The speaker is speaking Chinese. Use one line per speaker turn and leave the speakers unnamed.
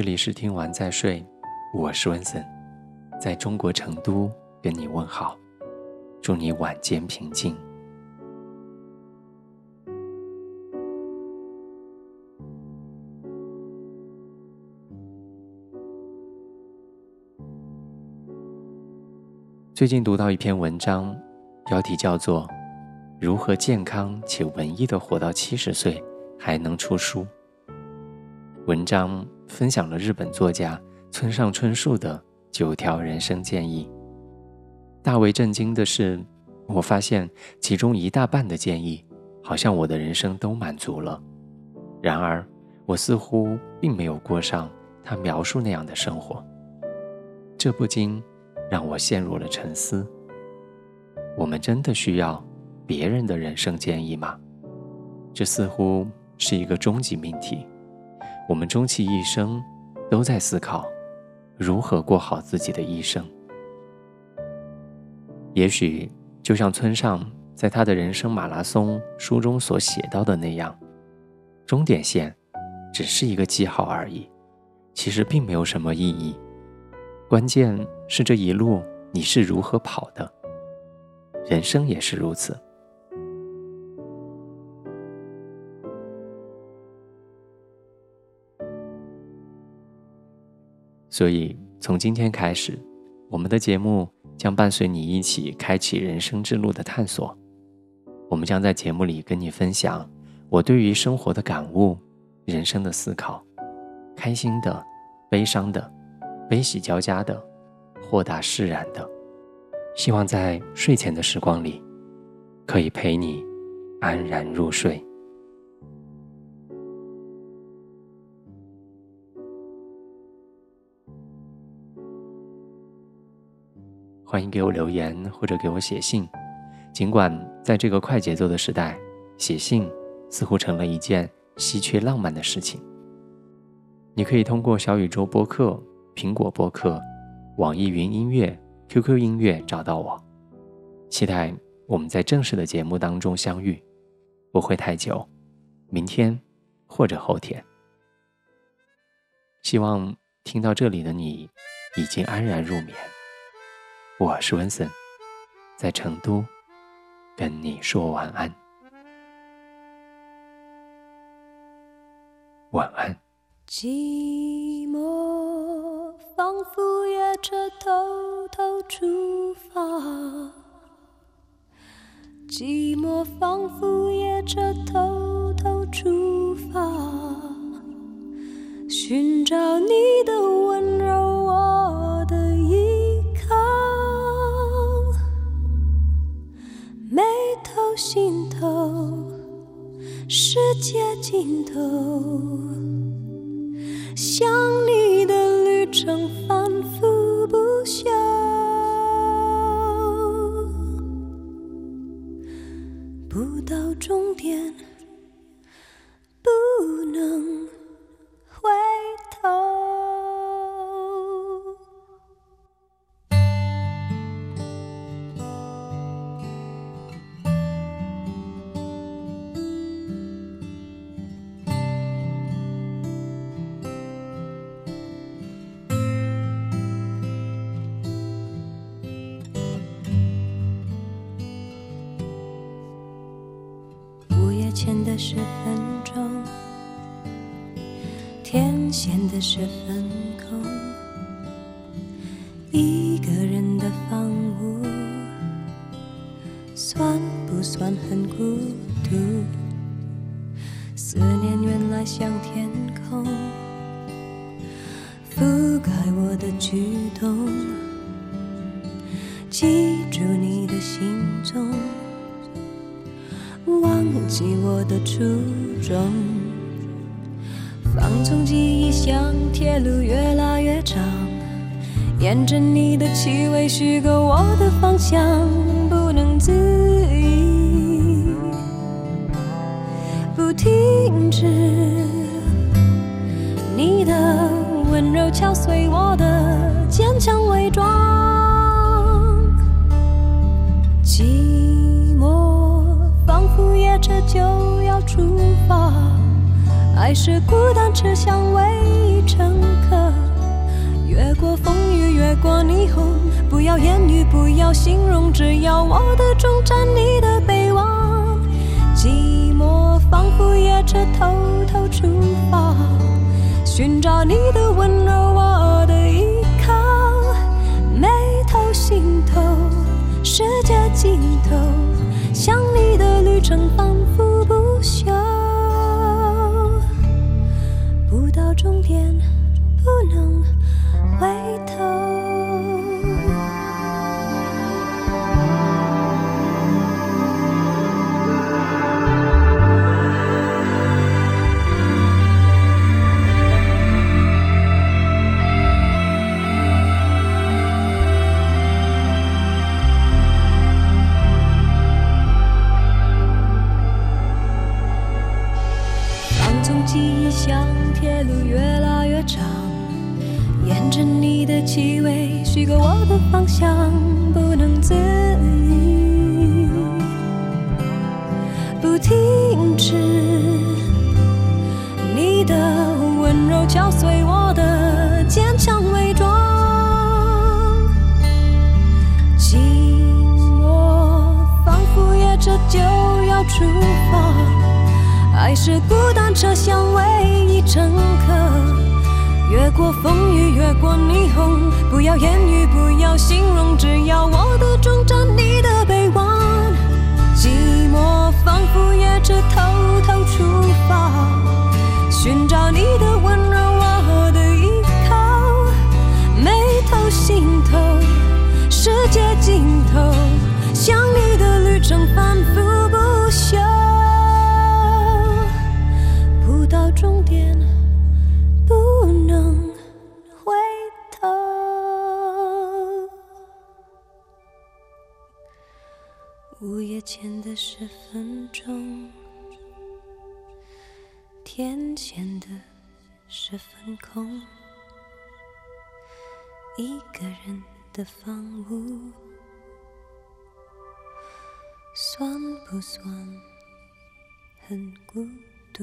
这里是听完再睡，我是温森，在中国成都跟你问好，祝你晚间平静。最近读到一篇文章，标题叫做《如何健康且文艺的活到七十岁还能出书》。文章分享了日本作家村上春树的九条人生建议。大为震惊的是，我发现其中一大半的建议，好像我的人生都满足了。然而，我似乎并没有过上他描述那样的生活。这不禁。让我陷入了沉思。我们真的需要别人的人生建议吗？这似乎是一个终极命题。我们终其一生都在思考如何过好自己的一生。也许就像村上在他的人生马拉松书中所写到的那样，终点线只是一个记号而已，其实并没有什么意义。关键是这一路你是如何跑的，人生也是如此。所以，从今天开始，我们的节目将伴随你一起开启人生之路的探索。我们将在节目里跟你分享我对于生活的感悟、人生的思考，开心的、悲伤的。悲喜交加的，豁达释然的，希望在睡前的时光里，可以陪你安然入睡。欢迎给我留言或者给我写信，尽管在这个快节奏的时代，写信似乎成了一件稀缺浪漫的事情。你可以通过小宇宙播客。苹果播客、网易云音乐、QQ 音乐找到我，期待我们在正式的节目当中相遇，不会太久，明天或者后天。希望听到这里的你已经安然入眠。我是温森，在成都跟你说晚安，晚安。
寂寞。仿佛也着偷偷出发，寂寞仿佛也着偷偷出发，寻找你的头，十分钟，天显得十分空，一个人的房屋，算不算很孤独？思念原来像天空，覆盖我的举动，记住你的行踪。忘记我的初衷，放纵记忆像铁路越拉越长，沿着你的气味虚构我的方向，不能自已，不停止。你的温柔敲碎我的坚强伪装。着就要出发，爱是孤单车厢唯一乘客，越过风雨，越过霓虹，不要言语，不要形容，只要我的终站，你的北望。寂寞仿佛夜车偷偷出发，寻找你的温柔，铁路越拉越长沿着你的气味许个我的方向不能自还，是孤单车厢唯一乘客。越过风雨，越过霓虹，不要言语，不要形容，只要我的终站，你午夜前的十分钟，天显得十分空，一个人的房屋，算不算很孤独？